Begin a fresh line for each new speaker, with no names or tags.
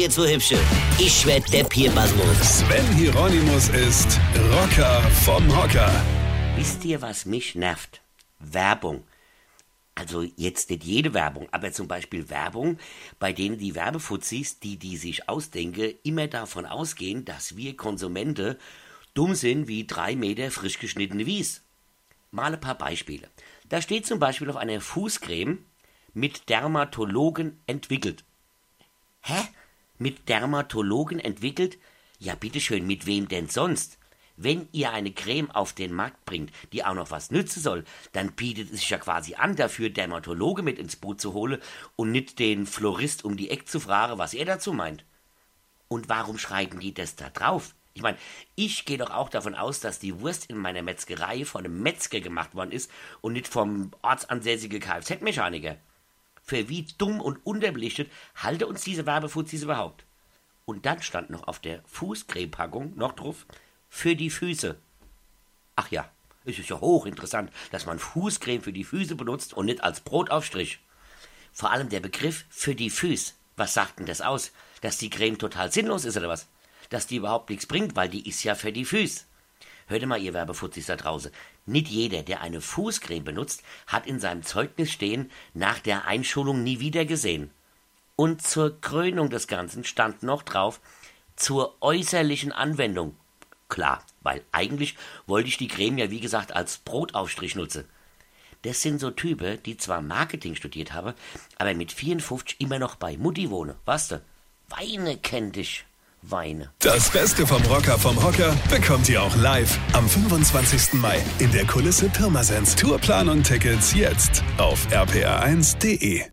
jetzt so hübsche. Ich werd der Pierpasmus.
Sven Hieronymus ist Rocker vom Hocker.
Wisst ihr, was mich nervt? Werbung. Also jetzt nicht jede Werbung, aber zum Beispiel Werbung, bei denen die Werbefuzis, die die sich ausdenken, immer davon ausgehen, dass wir Konsumente dumm sind wie drei Meter frisch geschnittene Wies. Mal ein paar Beispiele. Da steht zum Beispiel auf einer Fußcreme mit Dermatologen entwickelt. Hä? Mit Dermatologen entwickelt? Ja, bitteschön, mit wem denn sonst? Wenn ihr eine Creme auf den Markt bringt, die auch noch was nützen soll, dann bietet es sich ja quasi an, dafür Dermatologe mit ins Boot zu holen und nicht den Florist um die Ecke zu fragen, was er dazu meint. Und warum schreiben die das da drauf? Ich meine, ich gehe doch auch davon aus, dass die Wurst in meiner Metzgerei von einem Metzger gemacht worden ist und nicht vom ortsansässigen Kfz-Mechaniker. Für wie dumm und unterbelichtet halte uns diese Werbefuzis überhaupt? Und dann stand noch auf der Fußcremepackung noch drauf, für die Füße. Ach ja, es ist ja hochinteressant, dass man Fußcreme für die Füße benutzt und nicht als Brotaufstrich. Vor allem der Begriff für die Füße. Was sagt denn das aus? Dass die Creme total sinnlos ist oder was? Dass die überhaupt nichts bringt, weil die ist ja für die Füße. Hört mal, ihr Werbefutzis da draußen. Nicht jeder, der eine Fußcreme benutzt, hat in seinem Zeugnis stehen, nach der Einschulung nie wieder gesehen. Und zur Krönung des Ganzen stand noch drauf, zur äußerlichen Anwendung. Klar, weil eigentlich wollte ich die Creme ja wie gesagt als Brotaufstrich nutzen. Das sind so Typen, die zwar Marketing studiert haben, aber mit 54 immer noch bei Mutti wohnen, weißt du? Weine kennt dich. Weine.
Das Beste vom Rocker vom Hocker bekommt ihr auch live am 25. Mai in der Kulisse Pirmasens. Tourplan und Tickets jetzt auf rpr1.de.